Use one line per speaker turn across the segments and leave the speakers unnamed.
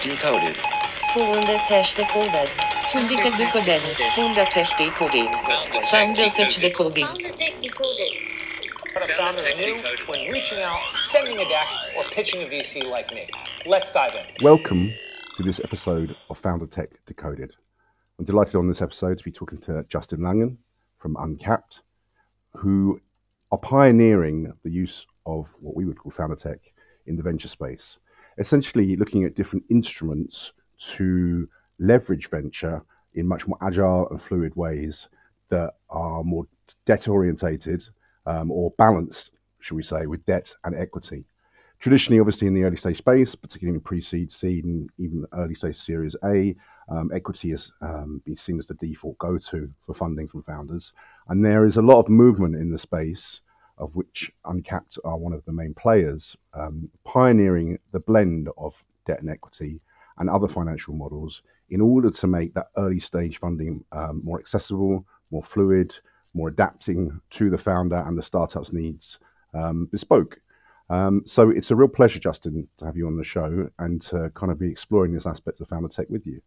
Decoded.
Founder Tech Decoded. Founder Tech Decoded. Founder Tech Decoded. Founder Tech Decoded.
What a founder knew when reaching out, sending a deck, or pitching a VC like me. Let's dive in.
Welcome to this episode of Founder Tech Decoded. I'm delighted on this episode to be talking to Justin Langen from Uncapped, who are pioneering the use of what we would call founder tech in the venture space. Essentially, looking at different instruments to leverage venture in much more agile and fluid ways that are more debt orientated um, or balanced, should we say, with debt and equity. Traditionally, obviously, in the early stage space, particularly in pre-seed, seed, and even early stage Series A, um, equity has um, been seen as the default go-to for funding from founders, and there is a lot of movement in the space, of which Uncapped are one of the main players, um, pioneering the blend of debt and equity and other financial models in order to make that early stage funding um, more accessible, more fluid, more adapting to the founder and the startup's needs, um, bespoke. Um, so it's a real pleasure, Justin, to have you on the show and to kind of be exploring this aspect of founder tech with you.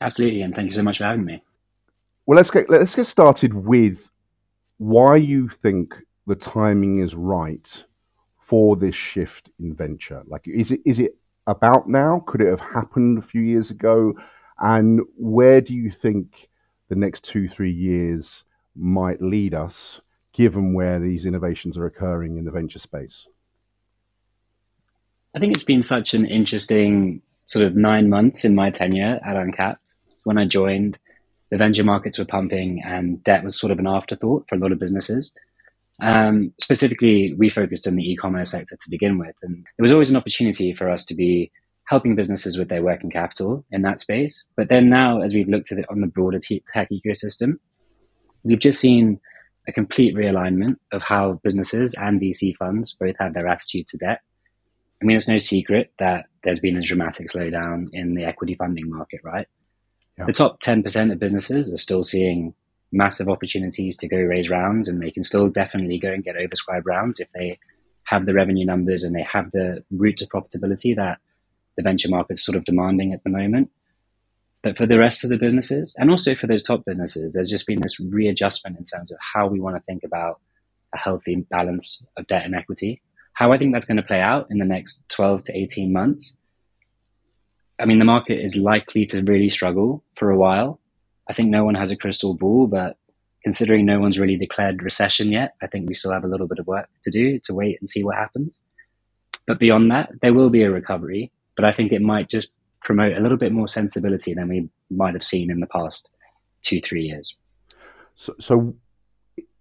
Absolutely, and thank you so much for having me.
Well, let's get let's get started with why you think the timing is right for this shift in venture. Like, is it is it about now? Could it have happened a few years ago? And where do you think the next two three years might lead us, given where these innovations are occurring in the venture space?
I think it's been such an interesting sort of nine months in my tenure at Uncapped. When I joined, the venture markets were pumping and debt was sort of an afterthought for a lot of businesses. Um, specifically, we focused on the e-commerce sector to begin with, and there was always an opportunity for us to be helping businesses with their working capital in that space. But then now, as we've looked at it on the broader tech ecosystem, we've just seen a complete realignment of how businesses and VC funds both have their attitude to debt. I mean, it's no secret that there's been a dramatic slowdown in the equity funding market, right? Yeah. The top 10% of businesses are still seeing massive opportunities to go raise rounds and they can still definitely go and get oversubscribed rounds if they have the revenue numbers and they have the route to profitability that the venture market's sort of demanding at the moment. But for the rest of the businesses and also for those top businesses, there's just been this readjustment in terms of how we want to think about a healthy balance of debt and equity. How I think that's going to play out in the next 12 to 18 months. I mean, the market is likely to really struggle for a while. I think no one has a crystal ball, but considering no one's really declared recession yet, I think we still have a little bit of work to do to wait and see what happens. But beyond that, there will be a recovery, but I think it might just promote a little bit more sensibility than we might have seen in the past two, three years.
So, so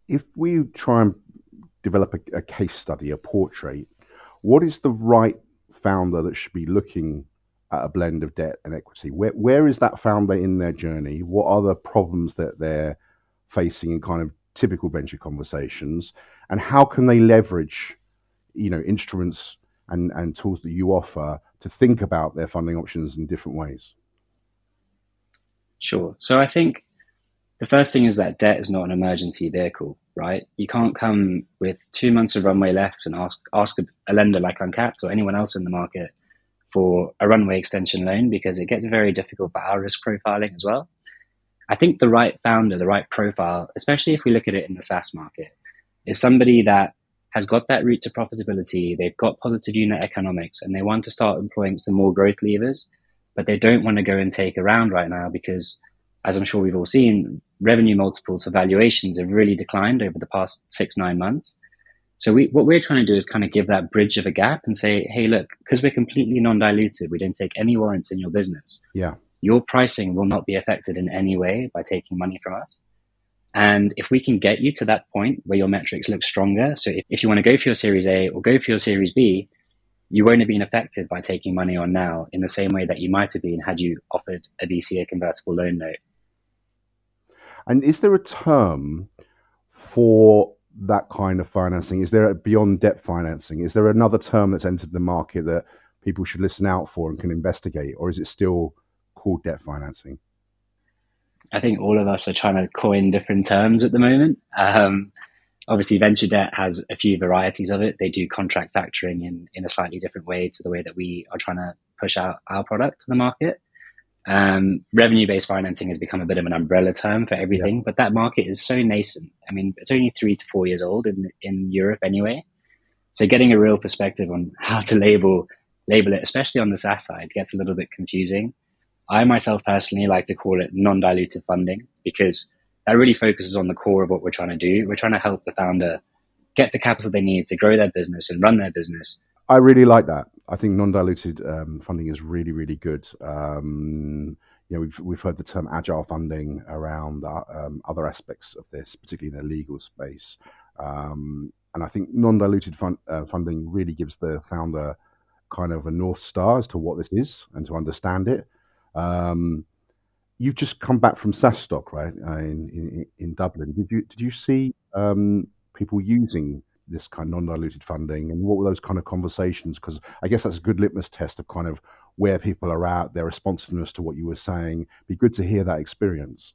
if we try and develop a, a case study, a portrait, what is the right founder that should be looking at a blend of debt and equity? Where where is that founder in their journey? What are the problems that they're facing in kind of typical venture conversations, and how can they leverage, you know, instruments and, and tools that you offer to think about their funding options in different ways?
Sure. So I think the first thing is that debt is not an emergency vehicle, right? You can't come with two months of runway left and ask ask a, a lender like Uncapped or anyone else in the market for a runway extension loan because it gets very difficult for our risk profiling as well. I think the right founder, the right profile, especially if we look at it in the SaaS market, is somebody that has got that route to profitability. They've got positive unit economics and they want to start employing some more growth levers, but they don't want to go and take a round right now because, as I'm sure we've all seen, revenue multiples for valuations have really declined over the past six, nine months. So we, what we're trying to do is kind of give that bridge of a gap and say, hey, look, because we're completely non-diluted, we don't take any warrants in your business.
Yeah.
Your pricing will not be affected in any way by taking money from us. And if we can get you to that point where your metrics look stronger, so if, if you want to go for your Series A or go for your Series B, you won't have been affected by taking money on now in the same way that you might have been had you offered a VC a convertible loan note.
And is there a term for that kind of financing? Is there a beyond debt financing? Is there another term that's entered the market that people should listen out for and can investigate, or is it still called debt financing?
I think all of us are trying to coin different terms at the moment. Um, obviously, venture debt has a few varieties of it. They do contract factoring in, in a slightly different way to the way that we are trying to push out our product to the market. Um, revenue based financing has become a bit of an umbrella term for everything, yeah. but that market is so nascent. I mean, it's only three to four years old in in Europe anyway. So getting a real perspective on how to label label it, especially on the SaaS side, gets a little bit confusing. I myself personally like to call it non-dilutive funding because that really focuses on the core of what we're trying to do. We're trying to help the founder get the capital they need to grow their business and run their business.
I really like that. I think non-diluted um, funding is really, really good. Um, you know, we've we've heard the term agile funding around um, other aspects of this, particularly in the legal space. Um, and I think non-diluted uh, funding really gives the founder kind of a north star as to what this is and to understand it. Um, you've just come back from SaaStock, right, uh, in, in, in Dublin. Did you did you see um, people using this kind of non-diluted funding, and what were those kind of conversations? Because I guess that's a good litmus test of kind of where people are at, their responsiveness to what you were saying. Be good to hear that experience.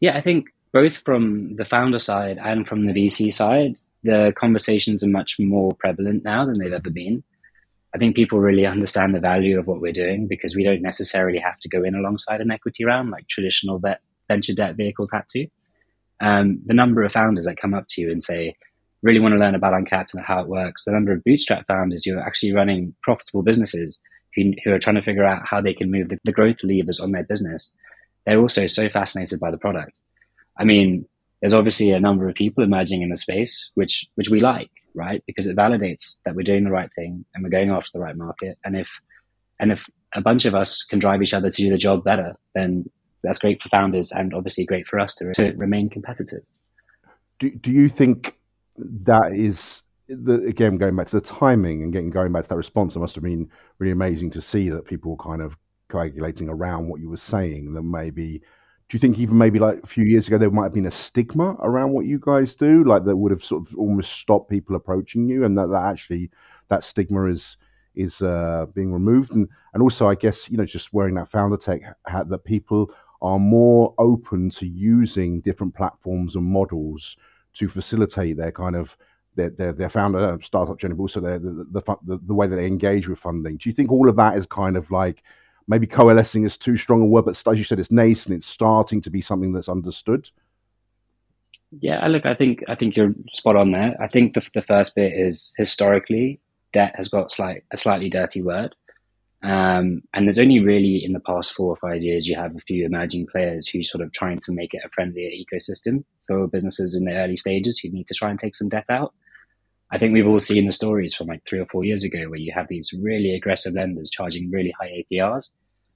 Yeah, I think both from the founder side and from the VC side, the conversations are much more prevalent now than they've ever been. I think people really understand the value of what we're doing because we don't necessarily have to go in alongside an equity round like traditional vet, venture debt vehicles had to. Um, the number of founders that come up to you and say, really want to learn about Uncapped and how it works, the number of bootstrap founders who are actually running profitable businesses who, who are trying to figure out how they can move the, the growth levers on their business, they're also so fascinated by the product. I mean, there's obviously a number of people emerging in the space, which which we like, right? Because it validates that we're doing the right thing and we're going after the right market. And if and if a bunch of us can drive each other to do the job better, then that's great for founders and obviously great for us to, to remain competitive.
Do, do you think that is the, again going back to the timing and getting going back to that response? It must have been really amazing to see that people were kind of coagulating around what you were saying. That maybe do you think even maybe like a few years ago there might have been a stigma around what you guys do, like that would have sort of almost stopped people approaching you, and that, that actually that stigma is is uh, being removed, and and also I guess you know just wearing that founder tech hat that people are more open to using different platforms and models to facilitate their kind of their, their, their founder uh, startup journey, but also their, the, the, the, the way that they engage with funding. Do you think all of that is kind of like maybe coalescing is too strong a word, but as you said, it's nascent. It's starting to be something that's understood.
Yeah, look, I think I think you're spot on there. I think the the first bit is historically debt has got slight a slightly dirty word, um, and there's only really in the past four or five years you have a few emerging players who sort of trying to make it a friendlier ecosystem for businesses in the early stages who need to try and take some debt out. I think we've all seen the stories from like three or four years ago where you have these really aggressive lenders charging really high APRs.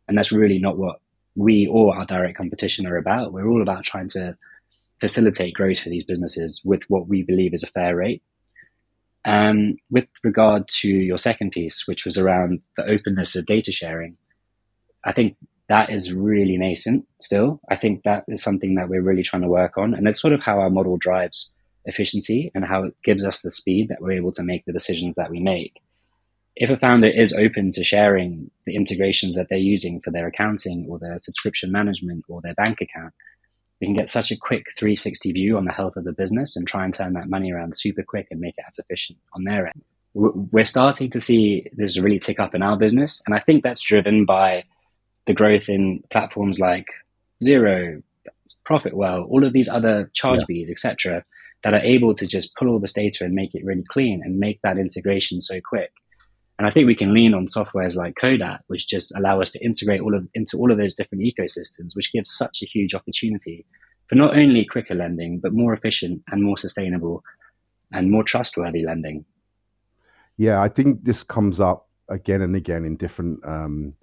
And that's really not what we or our direct competition are about. We're all about trying to facilitate growth for these businesses with what we believe is a fair rate. Um, with regard to your second piece, which was around the openness of data sharing, I think that is really nascent still. I think that is something that we're really trying to work on. And it's sort of how our model drives efficiency and how it gives us the speed that we're able to make the decisions that we make. If a founder is open to sharing the integrations that they're using for their accounting or their subscription management or their bank account, we can get such a quick 360 view on the health of the business and try and turn that money around super quick and make it as efficient on their end. We're starting to see this really tick up in our business. And I think that's driven by the growth in platforms like Xero, Profitwell, all of these other charge yeah. etc that are able to just pull all this data and make it really clean and make that integration so quick. And I think we can lean on softwares like Codat, which just allow us to integrate all of into all of those different ecosystems, which gives such a huge opportunity for not only quicker lending, but more efficient and more sustainable and more trustworthy lending.
Yeah, I think this comes up again and again in different, um,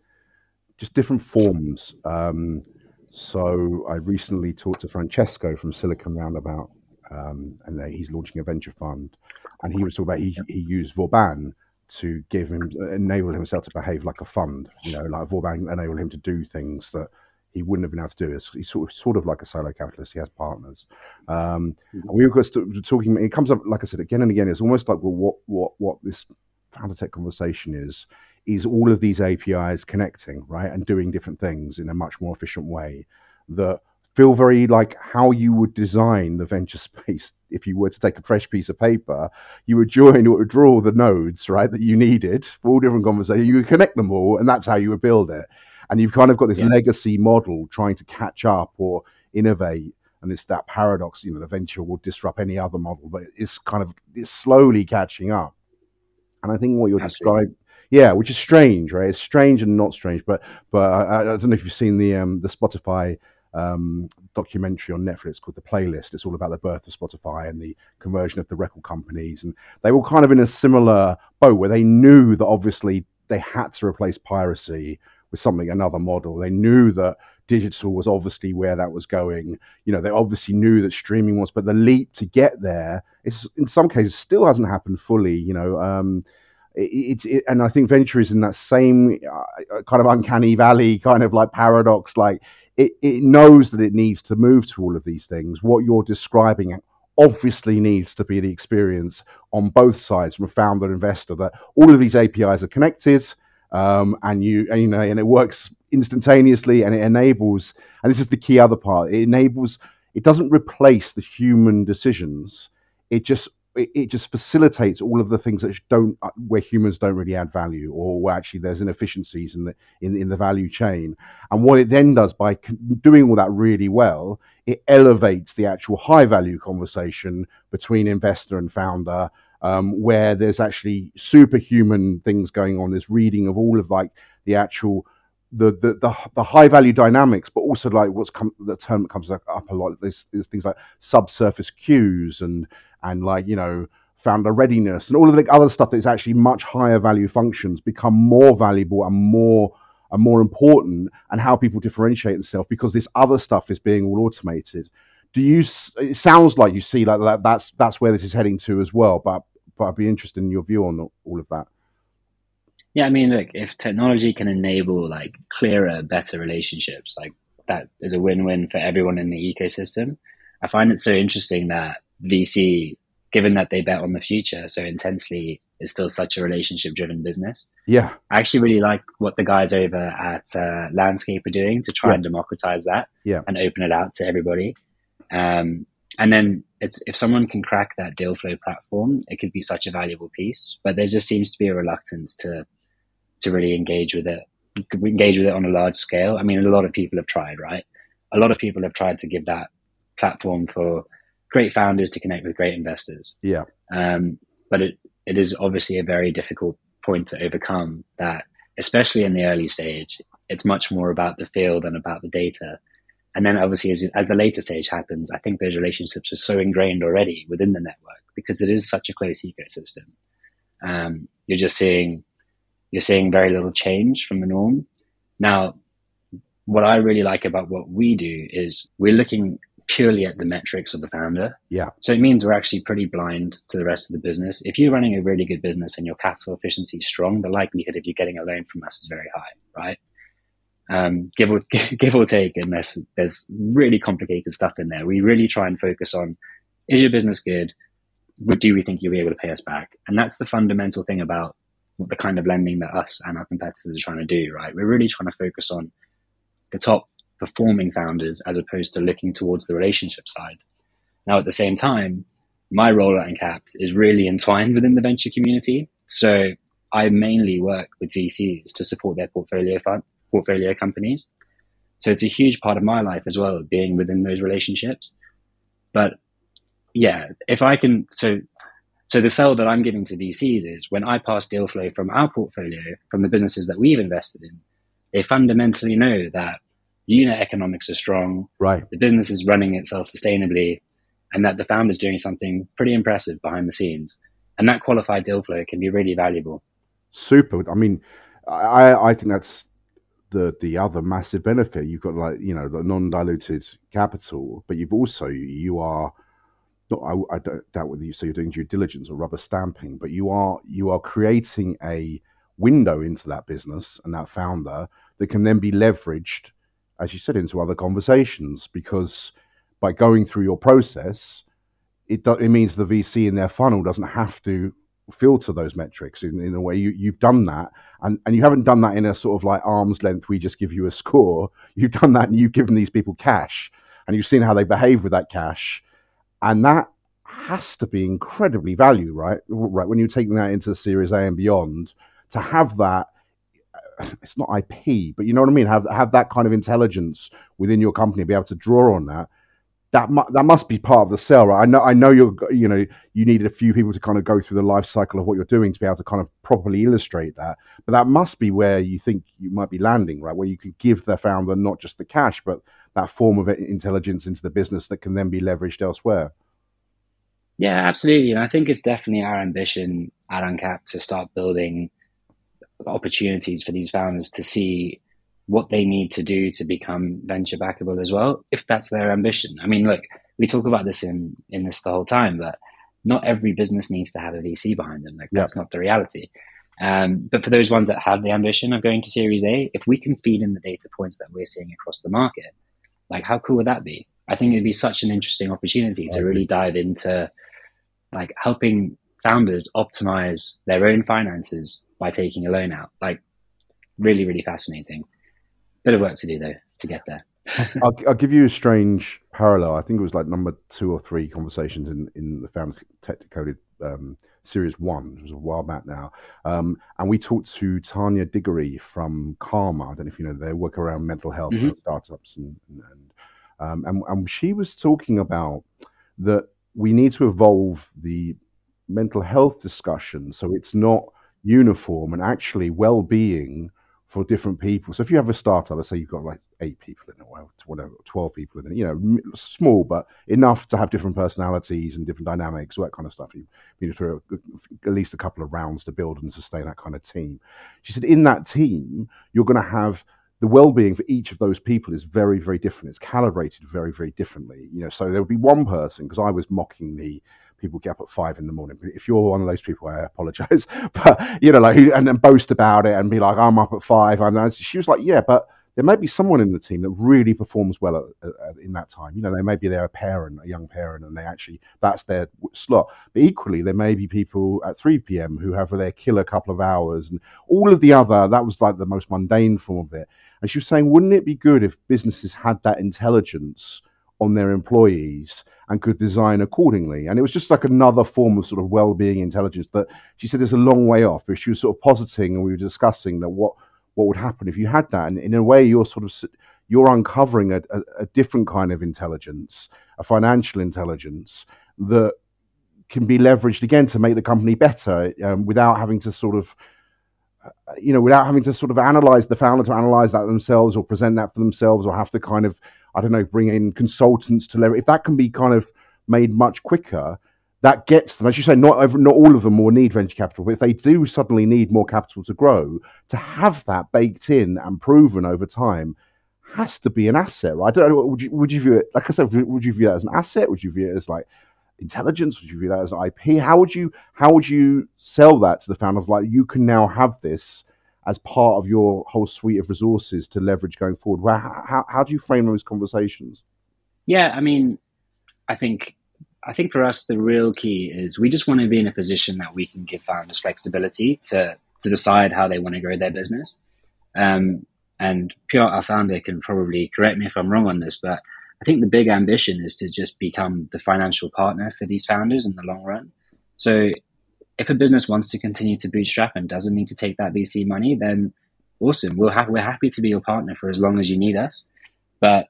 just different forms. Um, so I recently talked to Francesco from Silicon Roundabout um, and he's launching a venture fund. And he was talking about he, he used Vauban to give him enable himself to behave like a fund. You know, like Vauban enable him to do things that he wouldn't have been able to do. He's sort of, sort of like a solo capitalist. He has partners. Um, mm-hmm. we were talking. It comes up, like I said, again and again. It's almost like well, what what what this founder tech conversation is is all of these APIs connecting, right, and doing different things in a much more efficient way that feel very like how you would design the venture space if you were to take a fresh piece of paper. You would join or draw the nodes right that you needed for all different conversations. You would connect them all and that's how you would build it. And you've kind of got this
Yeah.
legacy model trying to catch up or innovate and it's that paradox you know the venture will disrupt any other model but it's kind of it's slowly catching up. And i think what you're describing yeah which is strange right? It's strange and not strange but but i, I don't know if you've seen the um the spotify um, documentary on Netflix called The Playlist. It's all about the birth of Spotify and the conversion of the record companies. And they were kind of in a similar boat where they knew that obviously they had to replace piracy with something, another model. They knew that digital was obviously where that was going. You know, they obviously knew that streaming was, but the leap to get there is in some cases still hasn't happened fully. You know, um, it, it, and I think venture is in that same uh, kind of uncanny valley kind of like paradox. Like it, it knows that it needs to move to all of these things. What you're describing obviously needs to be the experience on both sides from founder and investor that all of these APIs are connected. Um, and you, and, you know, and it works instantaneously, and it enables. And this is the key other part. It enables. It doesn't replace the human decisions. It just it, just facilitates all of the things that don't uh, where humans don't really add value or where actually there's inefficiencies in the in, in the value chain. And what it then does by doing all that really well it elevates the actual high value conversation between investor and founder um, where there's actually superhuman things going on. There's reading of all of like the actual the, the, the, the high value dynamics, but also like what's come the term that comes up a lot. There's, there's things like subsurface cues and and like you know founder readiness and all of the other stuff that's actually much higher value functions become more valuable and more and more important and how people differentiate themselves because this other stuff is being all automated do you it sounds like you see like that that's that's where this is heading to as well but but i'd be interested in your view on all of that
Yeah, I mean, look, if technology can enable like clearer, better relationships, like that is a win-win for everyone in the ecosystem. I find it so interesting that VC, given that they bet on the future so intensely, is still such a relationship-driven business.
yeah
I actually really like what the guys over at uh, Landscape are doing to try
Yeah.
and democratize that
Yeah.
and open it out to everybody. Um, and then it's if someone can crack that deal flow platform, it could be such a valuable piece. But there just seems to be a reluctance to to really engage with it, engage with it on a large scale. I mean, a lot of people have tried, right? A lot of people have tried to give that platform for great founders to connect with great investors.
yeah
Um, but it, it is obviously a very difficult point to overcome that, especially in the early stage, it's much more about the feel than about the data. And then obviously as, as the later stage happens, I think those relationships are so ingrained already within the network because it is such a close ecosystem. Um, you're just seeing, you're seeing very little change from the norm. Now, what I really like about what we do is we're looking purely at the metrics of the founder.
Yeah.
So it means we're actually pretty blind to the rest of the business. If you're running a really good business and your capital efficiency is strong, the likelihood of you getting a loan from us is very high, right? Um, give or give or take, unless there's really complicated stuff in there. We really try and focus on: is your business good? Do we think you'll be able to pay us back? And that's the fundamental thing about the kind of lending that us and our competitors are trying to do, right? We're really trying to focus on the top performing founders as opposed to looking towards the relationship side. Now, at the same time, my role at Uncapped is really entwined within the venture community. So I mainly work with VCs to support their portfolio fund, portfolio companies. So it's a huge part of my life as well, being within those relationships. But yeah, if I can, so so the sell that I'm giving to VCs is when I pass deal flow from our portfolio, from the businesses that we've invested in, they fundamentally know that unit economics are strong,
right
the business is running itself sustainably, and that the founder's doing something pretty impressive behind the scenes. And that qualified deal flow can be really valuable.
super. I mean, I I think that's the the other massive benefit. You've got like you know the non-diluted capital, but you've also you are not. I, I doubt whether you say you're doing due diligence or rubber stamping, but you are you are creating a window into that business and that founder that can then be leveraged, as you said, into other conversations because by going through your process, it do, it means the VC in their funnel doesn't have to filter those metrics in, in a way you, you've done that and, and you haven't done that in a sort of like arm's length we just give you a score you've done that and you've given these people cash and you've seen how they behave with that cash, and that has to be incredibly valued, right? Right when you're taking that into Series A and beyond, to have that. It's not IP, but you know what I mean. Have have that kind of intelligence within your company, be able to draw on that that mu- that must be part of the sell, right? I know I know you're you know you needed a few people to kind of go through the life cycle of what you're doing to be able to kind of properly illustrate that. But that must be where you think you might be landing, right? Where you can give the founder not just the cash, but that form of intelligence into the business that can then be leveraged elsewhere.
Yeah, absolutely. And I think it's definitely our ambition at Uncap to start building opportunities for these founders to see what they need to do to become venture backable as well, if that's their ambition. I mean, look, we talk about this in, in this the whole time, but not every business needs to have a VC behind them. Like that's not the reality. Um, but for those ones that have the ambition of going to Series A, if we can feed in the data points that we're seeing across the market, like how cool would that be? I think it'd be such an interesting opportunity to really dive into like helping founders optimize their own finances by taking a loan out. Like really, really fascinating. Bit of work to do though to get there.
I'll, I'll, give you a strange parallel. I think it was like number two or three conversations in, in the Found Tech Decoded um, series one. It was a while back now. Um, and we talked to Tanya Diggory from Karma. I don't know if you know, they work around mental health mm-hmm. and startups. And, and, um, and, and she was talking about that we need to evolve the mental health discussion so it's not uniform and actually well-being for different people. So if you have a startup, let's say you've got like eight people in it, well, whatever, twelve people in it, you know, small but enough to have different personalities and different dynamics, all that kind of stuff. You need through at least a couple of rounds to build and sustain that kind of team. She said, in that team, you're going to have the well-being for each of those people is very, very different. It's calibrated very, very differently. You know, so there would be one person because I was mocking the people get up at five in the morning. If you're one of those people, I apologize. But you know, like and then boast about it and be like, I'm up at five. And she was like, yeah, but there may be someone in the team that really performs well at, at, in that time. You know, they may be they're a parent, a young parent, and they actually that's their slot. But equally, there may be people at 3 p.m. who have their killer couple of hours, and all of the other. That was like the most mundane form of it. And she was saying, wouldn't it be good if businesses had that intelligence on their employees and could design accordingly. And it was just like another form of sort of well-being intelligence that she said is a long way off. But she was sort of positing, and we were discussing that what what would happen if you had that. And in a way, you're sort of you're uncovering a, a, a different kind of intelligence, a financial intelligence that can be leveraged again to make the company better um, without having to sort of uh, you know without having to sort of analyze the founder to analyze that themselves or present that for themselves or have to kind of I don't know, bring in consultants to leverage. If that can be kind of made much quicker, that gets them, as you say, not not all of them will need venture capital, but if they do suddenly need more capital to grow, to have that baked in and proven over time has to be an asset, right? I don't know. Would you would you view it like I said? Would you view that as an asset? Would you view it as like intelligence? Would you view that as IP? How would you how would you sell that to the founders? Like you can now have this as part of your whole suite of resources to leverage going forward? Where, how, how do you frame those conversations?
Yeah, I mean, I think I think for us the real key is we just want to be in a position that we can give founders flexibility to to decide how they want to grow their business. Um, and Piers, our founder, can probably correct me if I'm wrong on this, but I think the big ambition is to just become the financial partner for these founders in the long run. So if a business wants to continue to bootstrap and doesn't need to take that VC money, then awesome. We'll ha- we're happy to be your partner for as long as you need us. But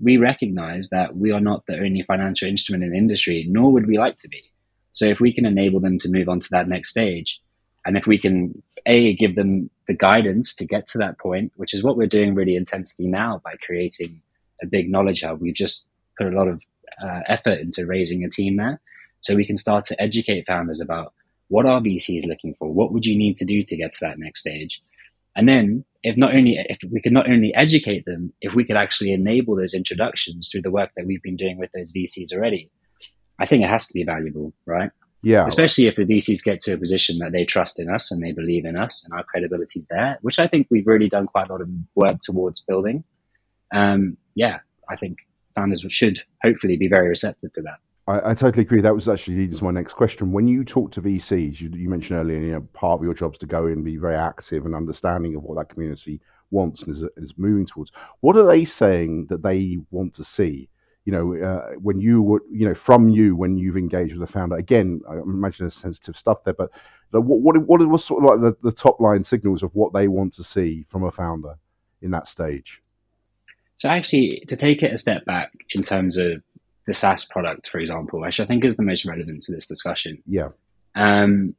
we recognize that we are not the only financial instrument in the industry, nor would we like to be. So if we can enable them to move on to that next stage, and if we can a give them the guidance to get to that point, which is what we're doing really intensely now by creating a big knowledge hub. We've just put a lot of uh, effort into raising a team there, so we can start to educate founders about what are VCs looking for? What would you need to do to get to that next stage? And then if not only, if we could not only educate them, if we could actually enable those introductions through the work that we've been doing with those VCs already, I think it has to be valuable, right?
Yeah.
Especially if the VCs get to a position that they trust in us and they believe in us and our credibility is there, which I think we've really done quite a lot of work towards building. Um, yeah, I think founders should hopefully be very receptive to that.
I, I, totally agree. That was actually leads to my next question. When you talk to VCs, you, you mentioned earlier, you know, part of your job is to go in and be very active and understanding of what that community wants and is, is moving towards. What are they saying that they want to see? you know, uh, when you would, you know, from you when you've engaged with a founder. Again, I imagine there's sensitive stuff there, but what what what was sort of like the, the top line signals of what they want to see from a founder in that stage?
So actually, to take it a step back in terms of the SaaS product, for example, which I think is the most relevant to this discussion.
Yeah.
Um,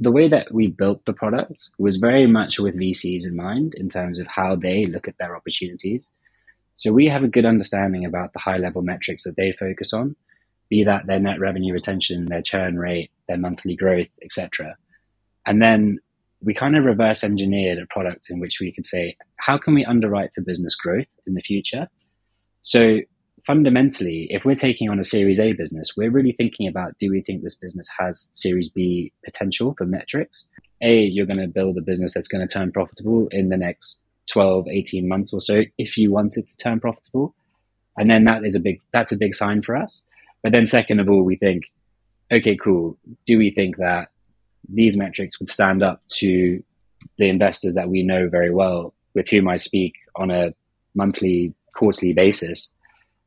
the way that we built the product was very much with VCs in mind in terms of how they look at their opportunities. So we have a good understanding about the high level metrics that they focus on, be that their net revenue retention, their churn rate, their monthly growth, etc. And then we kind of reverse engineered a product in which we could say, how can we underwrite for business growth in the future? So fundamentally, if we're taking on a Series A business, we're really thinking about do we think this business has Series B potential for metrics? A, you're going to build a business that's going to turn profitable in the next 12, 18 months or so if you want it to turn profitable. And then that is a big, that's a big sign for us. But then second of all, we think, okay, cool. Do we think that these metrics would stand up to the investors that we know very well with whom I speak on a monthly, quarterly basis?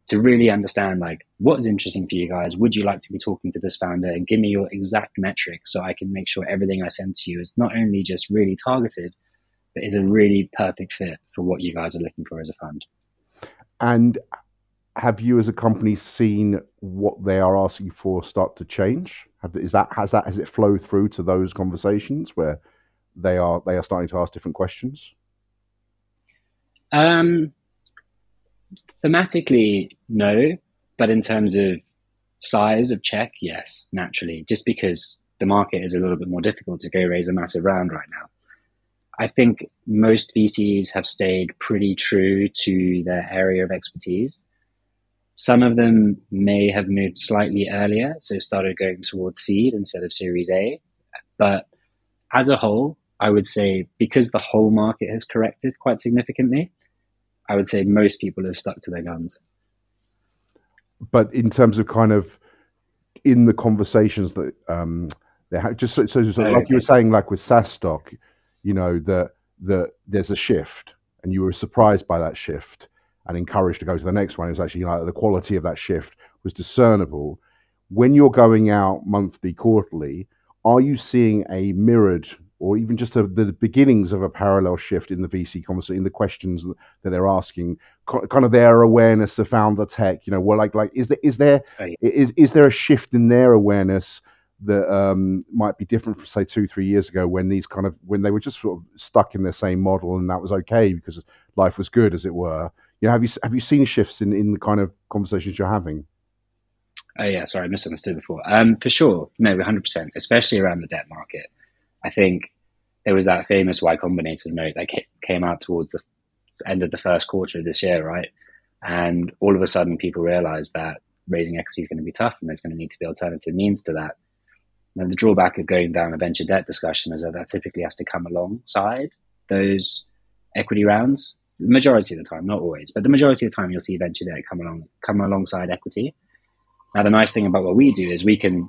To really understand like what is interesting for you guys. Would you like to be talking to this founder and give me your exact metrics so I can make sure everything I send to you is not only just really targeted, but is a really perfect fit for what you guys are looking for as a fund.
And have you as a company seen what they are asking for start to change? Have, is that has that has it flow through to those conversations where they are they are starting to ask different questions?
Um, Thematically, no, but in terms of size of check, yes, naturally, just because the market is a little bit more difficult to go raise a massive round right now. I think most VCs have stayed pretty true to their area of expertise. Some of them may have moved slightly earlier, so started going towards seed instead of Series A. But as a whole, I would say because the whole market has corrected quite significantly, I would say most people have stuck to their guns.
But in terms of kind of in the conversations that um, they have, just so, so, so oh, like okay. you were saying, like with SaaStock, you know that that there's a shift, and you were surprised by that shift and encouraged to go to the next one. It was actually like the quality of that shift was discernible. When you're going out monthly, quarterly, are you seeing a mirrored or even just a, the beginnings of a parallel shift in the VC conversation, in the questions that they're asking, kind of their awareness of founder tech. You know, well, like like is there is there is is there a shift in their awareness that um, might be different from say two three years ago when these kind of when they were just sort of stuck in their same model and that was okay because life was good as it were. You know, have you have you seen shifts in in the kind of conversations you're having?
Oh yeah, sorry, I misunderstood before. Um, for sure, no, 100%, especially around the debt market. I think there was that famous Y Combinator note that came out towards the end of the first quarter of this year, right? And all of a sudden, people realized that raising equity is going to be tough, and there's going to need to be alternative means to that. Now, the drawback of going down a venture debt discussion is that that typically has to come alongside those equity rounds. The majority of the time, not always, but the majority of the time, you'll see venture debt come along, come alongside equity. Now, the nice thing about what we do is we can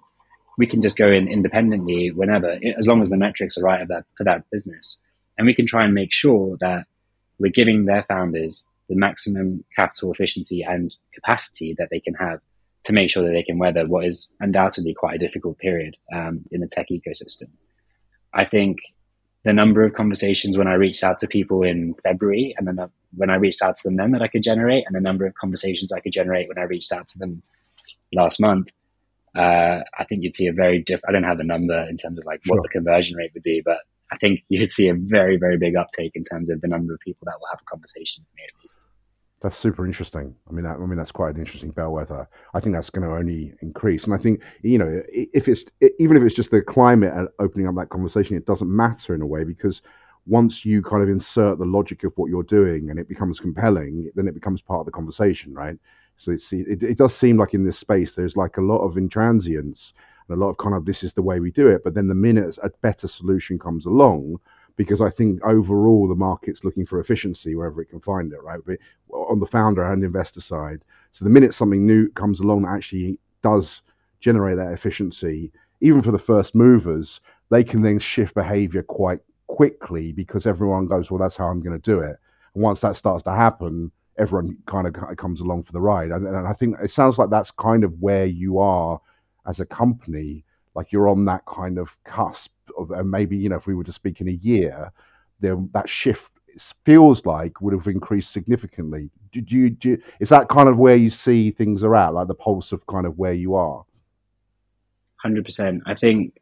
we can just go in independently whenever, as long as the metrics are right for that business. And we can try and make sure that we're giving their founders the maximum capital efficiency and capacity that they can have to make sure that they can weather what is undoubtedly quite a difficult period um, in the tech ecosystem. I think the number of conversations when I reached out to people in February and then when I reached out to them then that I could generate and the number of conversations I could generate when I reached out to them last month uh, I think you'd see a very different, I don't have a number in terms of like sure. what the conversion rate would be, but I think you'd see a very, very big uptake in terms of the number of people that will have a conversation with me at least.
That's super interesting. I mean, that, I mean that's quite an interesting bellwether. I think that's going to only increase, and I think you know, if it's even if it's just the climate and opening up that conversation, it doesn't matter in a way because once you kind of insert the logic of what you're doing and it becomes compelling, then it becomes part of the conversation, right? So it, it does seem like in this space there's like a lot of intransience and a lot of kind of this is the way we do it. But then the minute a better solution comes along, because I think overall the market's looking for efficiency wherever it can find it, right? But on the founder and investor side. So the minute something new comes along that actually does generate that efficiency, even for the first movers, they can then shift behavior quite quickly because everyone goes, well, that's how I'm going to do it. And once that starts to happen, everyone kind of comes along for the ride. And, and I think it sounds like that's kind of where you are as a company. Like you're on that kind of cusp of, and maybe you know, if we were to speak in a year, there that shift feels like would have increased significantly. Do, do you, do is that kind of where you see things are at, like the pulse of kind of where you are?
Hundred percent. I think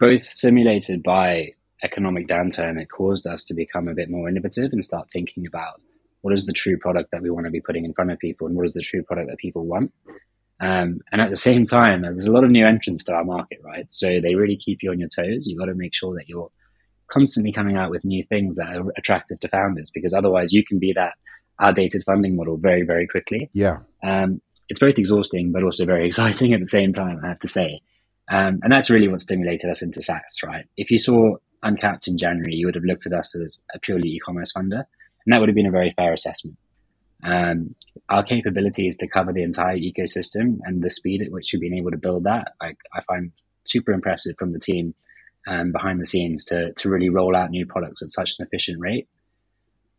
both simulated by economic downturn, it caused us to become a bit more innovative and start thinking about what is the true product that we want to be putting in front of people and what is the true product that people want. Um, and at the same time, there's a lot of new entrants to our market, right? So they really keep you on your toes. You've got to make sure that you're constantly coming out with new things that are attractive to founders because otherwise you can be that outdated funding model very, very quickly.
Yeah.
Um, it's both exhausting, but also very exciting at the same time, I have to say. Um, and that's really what stimulated us into SaaS, right? If you saw Uncapped in January, you would have looked at us as a purely e-commerce funder, and that would have been a very fair assessment. Um, our capabilities to cover the entire ecosystem and the speed at which we've been able to build that, I, I find super impressive from the team um, behind the scenes to to really roll out new products at such an efficient rate.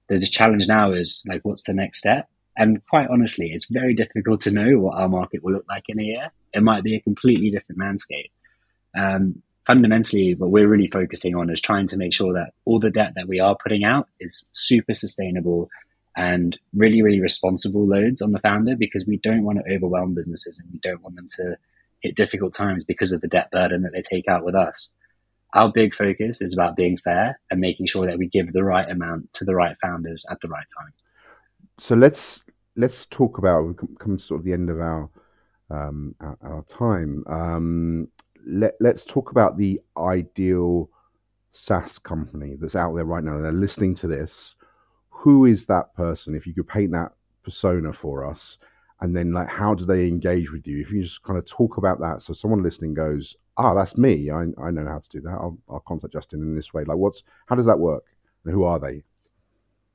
The challenge now is like, what's the next step? And quite honestly, it's very difficult to know what our market will look like in a year. It might be a completely different landscape. Um, fundamentally, what we're really focusing on is trying to make sure that all the debt that we are putting out is super sustainable and really, really responsible loads on the founder because we don't want to overwhelm businesses and we don't want them to hit difficult times because of the debt burden that they take out with us. Our big focus is about being fair and making sure that we give the right amount to the right founders at the right time.
So let's let's talk about we come to sort of the end of our um, our, our, time. Um, let, let's talk about the ideal SaaS company that's out there right now. They're listening to this. Who is that person? If you could paint that persona for us, and then like how do they engage with you? If you just kind of talk about that, so someone listening goes, "Ah, that's me. I, I know how to do that. I'll, I'll contact Justin in this way." Like, what's how does that work? And who are they?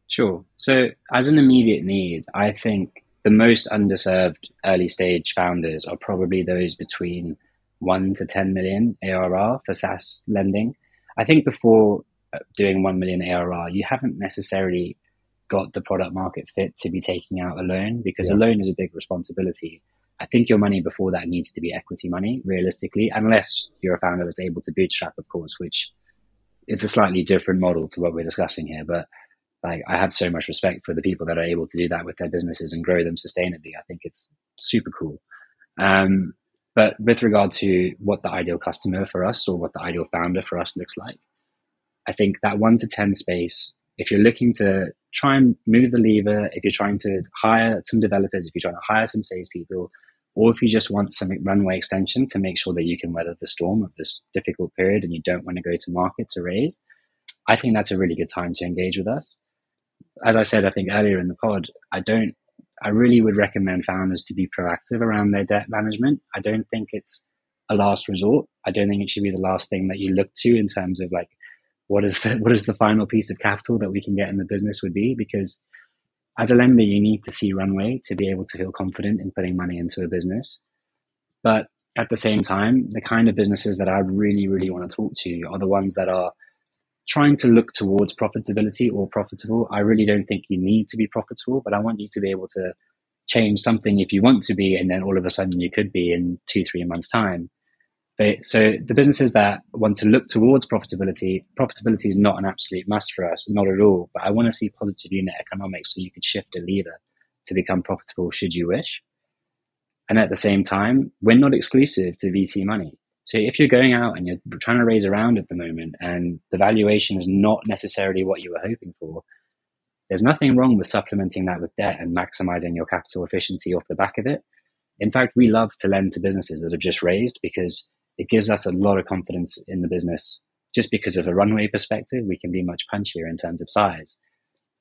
Sure. So, as an immediate need, I think the most underserved early stage founders are probably those between one to 10 million ARR for SaaS lending. I think before uh, doing 1 million ARR, you haven't necessarily got the product market fit to be taking out a loan because yeah. a loan is a big responsibility. I think your money before that needs to be equity money, realistically, unless you're a founder that's able to bootstrap, of course, which is a slightly different model to what we're discussing here. But like, I have so much respect for the people that are able to do that with their businesses and grow them sustainably. I think it's super cool. Um, but with regard to what the ideal customer for us or what the ideal founder for us looks like, I think that one to 10 space, if you're looking to try and move the lever, if you're trying to hire some developers, if you're trying to hire some salespeople, or if you just want some runway extension to make sure that you can weather the storm of this difficult period and you don't want to go to market to raise, I think that's a really good time to engage with us. As I said, I think earlier in the pod, I don't I really would recommend founders to be proactive around their debt management. I don't think it's a last resort. I don't think it should be the last thing that you look to in terms of like what is the what is the final piece of capital that we can get in the business would be because as a lender you need to see runway to be able to feel confident in putting money into a business. But at the same time, the kind of businesses that I really, really want to talk to are the ones that are trying to look towards profitability or profitable. I really don't think you need to be profitable, but I want you to be able to change something if you want to be, and then all of a sudden you could be in two, three months' time. But, so the businesses that want to look towards profitability, profitability is not an absolute must for us, not at all. But I want to see positive unit economics so you could shift a lever to become profitable should you wish. And at the same time, we're not exclusive to VC money. So if you're going out and you're trying to raise around at the moment and the valuation is not necessarily what you were hoping for, there's nothing wrong with supplementing that with debt and maximizing your capital efficiency off the back of it. In fact, we love to lend to businesses that have just raised because it gives us a lot of confidence in the business. Just because of a runway perspective, we can be much punchier in terms of size.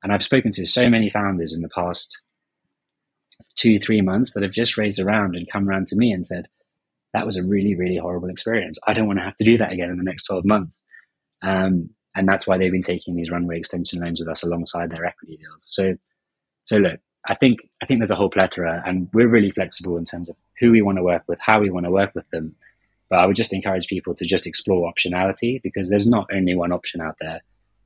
And I've spoken to so many founders in the past two, three months that have just raised around and come around to me and said, that was a really, really horrible experience. I don't want to have to do that again in the next 12 months. Um, and that's why they've been taking these runway extension loans with us alongside their equity deals. So, so look, I think, I think there's a whole plethora and we're really flexible in terms of who we want to work with, how we want to work with them. But I would just encourage people to just explore optionality because there's not only one option out there.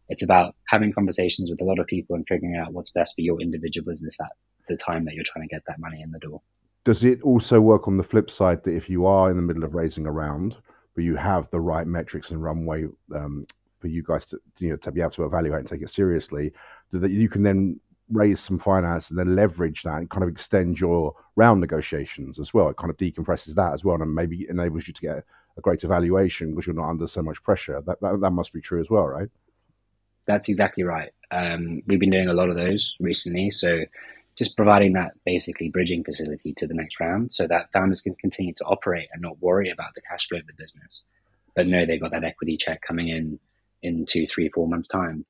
It's about having conversations with a lot of people and figuring out what's best for your individual business at the time that you're trying to get that money in the door.
Does it also work on the flip side that if you are in the middle of raising a round, but you have the right metrics and runway um, for you guys to you know to be able to evaluate and take it seriously, that you can then raise some finance and then leverage that and kind of extend your round negotiations as well. It kind of decompresses that as well and maybe enables you to get a greater valuation because you're not under so much pressure. That that, that must be true as well, right?
That's exactly right. Um, we've been doing a lot of those recently, so just providing that basically bridging facility to the next round so that founders can continue to operate and not worry about the cash flow of the business, but know they've got that equity check coming in in two, three, four months time.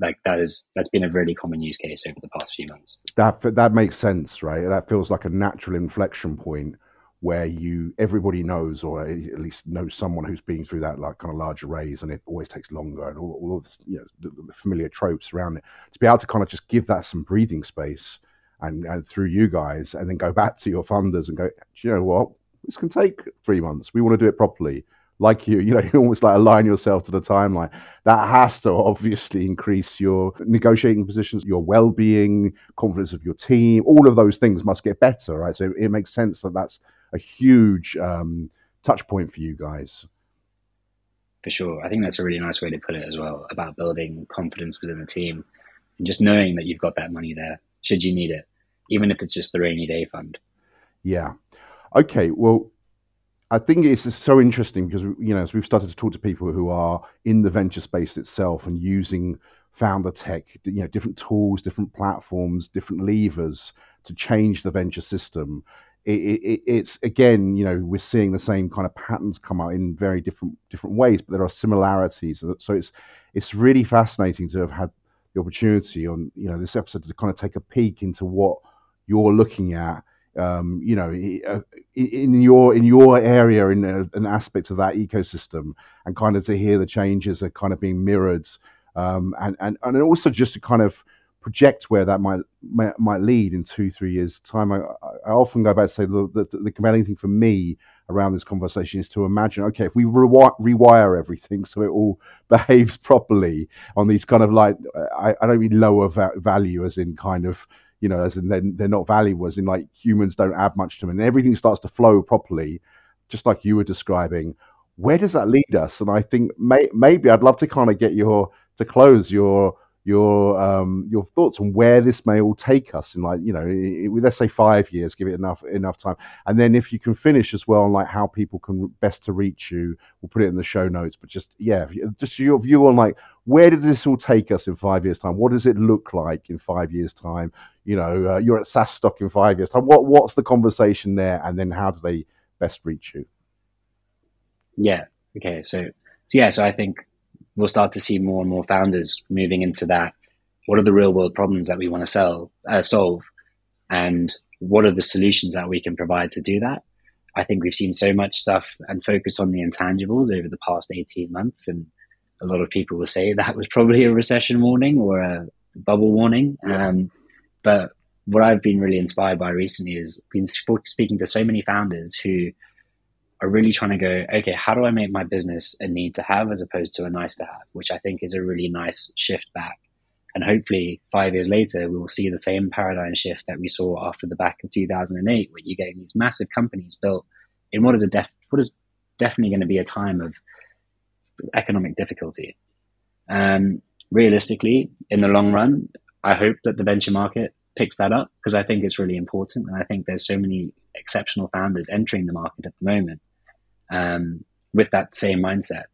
Like that is that's been a really common use case over the past few months.
That that makes sense, right? That feels like a natural inflection point where you everybody knows or at least knows someone who's been through that like kind of large raise and it always takes longer and all, all of this, you know the, the, familiar tropes around it. To be able to kind of just give that some breathing space and, and through you guys and then go back to your funders and go you know what? This can take three months. We want to do it properly like you, you know, you almost like align yourself to the timeline. That has to obviously increase your negotiating positions, your well-being, confidence of your team. All of those things must get better, right? So it makes sense that that's a huge um, touch point for you guys.
For sure, I think that's a really nice way to put it as well about building confidence within the team and just knowing that you've got that money there should you need it, even if it's just the rainy day fund.
Yeah. Okay. Well, I think it's so interesting because you know as we've started to talk to people who are in the venture space itself and using founder tech, you know, different tools, different platforms, different levers to change the venture system. It, it, it's again, you know, we're seeing the same kind of patterns come out in very different different ways, but there are similarities. So it's it's really fascinating to have had the opportunity on you know this episode to kind of take a peek into what you're looking at um, you know, uh, in your in your area, in a, an aspect of that ecosystem, and kind of to hear the changes are kind of being mirrored, um, and and and also just to kind of project where that might might, might lead in two three years time. I, I often go back to say the, the, the compelling thing for me around this conversation is to imagine, okay, if we rewire, rewire everything so it all behaves properly on these kind of like, I, I don't mean lower va- value as in kind of you know, as in they're, they're not valuable, as in like humans don't add much to them, and everything starts to flow properly, just like you were describing. Where does that lead us? And I think may, maybe I'd love to kind of get your to close your your um, your thoughts on where this may all take us in like you know let's say five years give it enough enough time. And then if you can finish as well on like how people can best to reach you we'll put it in the show notes. But just yeah just your view on like where does this all take us in five years time? What does it look like in five years time? You know uh, you're at SaaStock in five years time. What what's the conversation there? And then how do they best reach you?
Yeah. Okay. So so yeah. So I think we'll start to see more and more founders moving into that. What are the real world problems that we want to sell, uh, solve? And what are the solutions that we can provide to do that? I think we've seen so much stuff and focus on the intangibles over the past 18 months. And a lot of people will say that was probably a recession warning or a bubble warning. Um, but what I've been really inspired by recently is been speaking to so many founders who are really trying to go, okay, how do I make my business a need to have as opposed to a nice to have, which I think is a really nice shift back. And hopefully five years later, we will see the same paradigm shift that we saw after the back of 2008, where you're getting these massive companies built in what is, a def- what is definitely going to be a time of economic difficulty. Um, realistically, in the long run, I hope that the venture market picks that up because I think it's really important. And I think there's so many exceptional founders entering the market at the moment um, with that same mindset.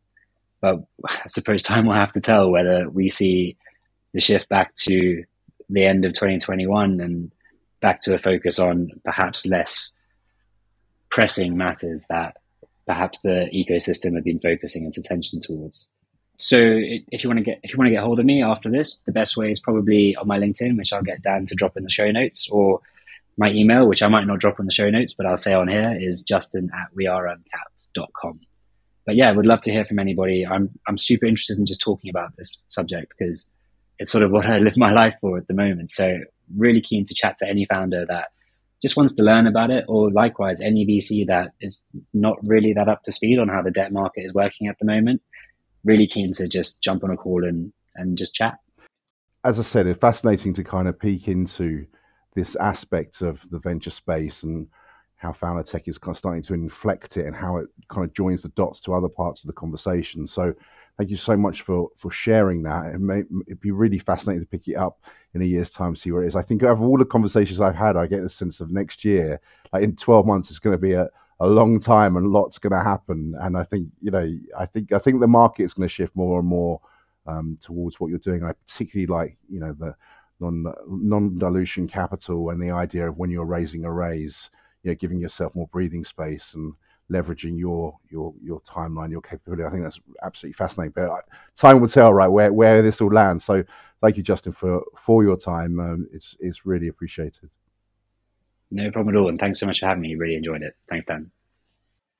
But I suppose time will have to tell whether we see the shift back to the end of 2021 and back to a focus on perhaps less pressing matters that perhaps the ecosystem have been focusing its attention towards. So if you want to get if you want to get hold of me after this, the best way is probably on my LinkedIn, which I'll get Dan to drop in the show notes, or my email, which I might not drop in the show notes, but I'll say on here is justin at weareuncapped.com. But yeah, would love to hear from anybody. I'm, I'm super interested in just talking about this subject because it's sort of what I live my life for at the moment. So really keen to chat to any founder that just wants to learn about it or likewise any VC that is not really that up to speed on how the debt market is working at the moment. Really keen to just jump on a call and, and just chat.
As I said, it's fascinating to kind of peek into this aspect of the venture space and how founder tech is kind of starting to inflect it and how it kind of joins the dots to other parts of the conversation. So thank you so much for for sharing that. It may, it'd be really fascinating to pick it up in a year's time, to see where it is. I think out of all the conversations I've had, I get the sense of next year, like in 12 months, it's going to be a, a long time and lots going to happen. And I think you know, I think I think the market is going to shift more and more um, towards what you're doing. I particularly like you know the non non dilution capital and the idea of when you're raising a raise, you know, giving yourself more breathing space and leveraging your your your timeline, your capability. I think that's absolutely fascinating. But uh, time will tell, right, where where this will land. So thank you, Justin, for for your time. Um, it's it's really appreciated.
No problem at all, and thanks so much for having me. Really enjoyed it. Thanks, Dan.